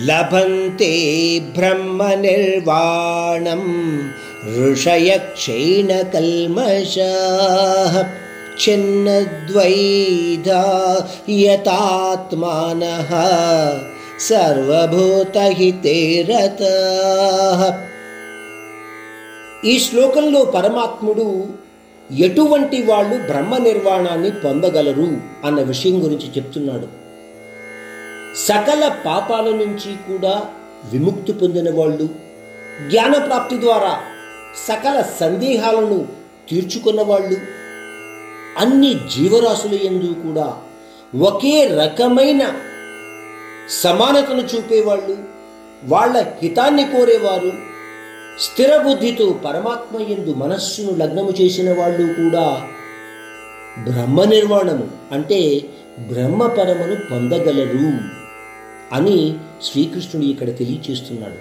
లభంతే బ్రహ్మనిర్వాణం ఋషయ క్షీణకల్మషాः చిన్నద్వైధా యతాత్మానः సర్వభూతహితే రతాः ఈ శ్లోకంలో పరమాత్ముడు ఎటువంటి వాళ్ళు బ్రహ్మ నిర్వాణాన్ని పొందగలరు అన్న విషయం గురించి చెప్తున్నాడు. సకల పాపాల నుంచి కూడా విముక్తి పొందిన వాళ్ళు జ్ఞానప్రాప్తి ద్వారా సకల సందేహాలను తీర్చుకున్న వాళ్ళు అన్ని జీవరాశుల యందు కూడా ఒకే రకమైన సమానతను చూపేవాళ్ళు వాళ్ళ హితాన్ని కోరేవారు స్థిర బుద్ధితో పరమాత్మ ఎందు మనస్సును లగ్నము చేసిన వాళ్ళు కూడా బ్రహ్మ నిర్వాణము అంటే బ్రహ్మపరమును పొందగలరు. అని శ్రీకృష్ణుడు ఇక్కడ తెలియచేస్తున్నాడు.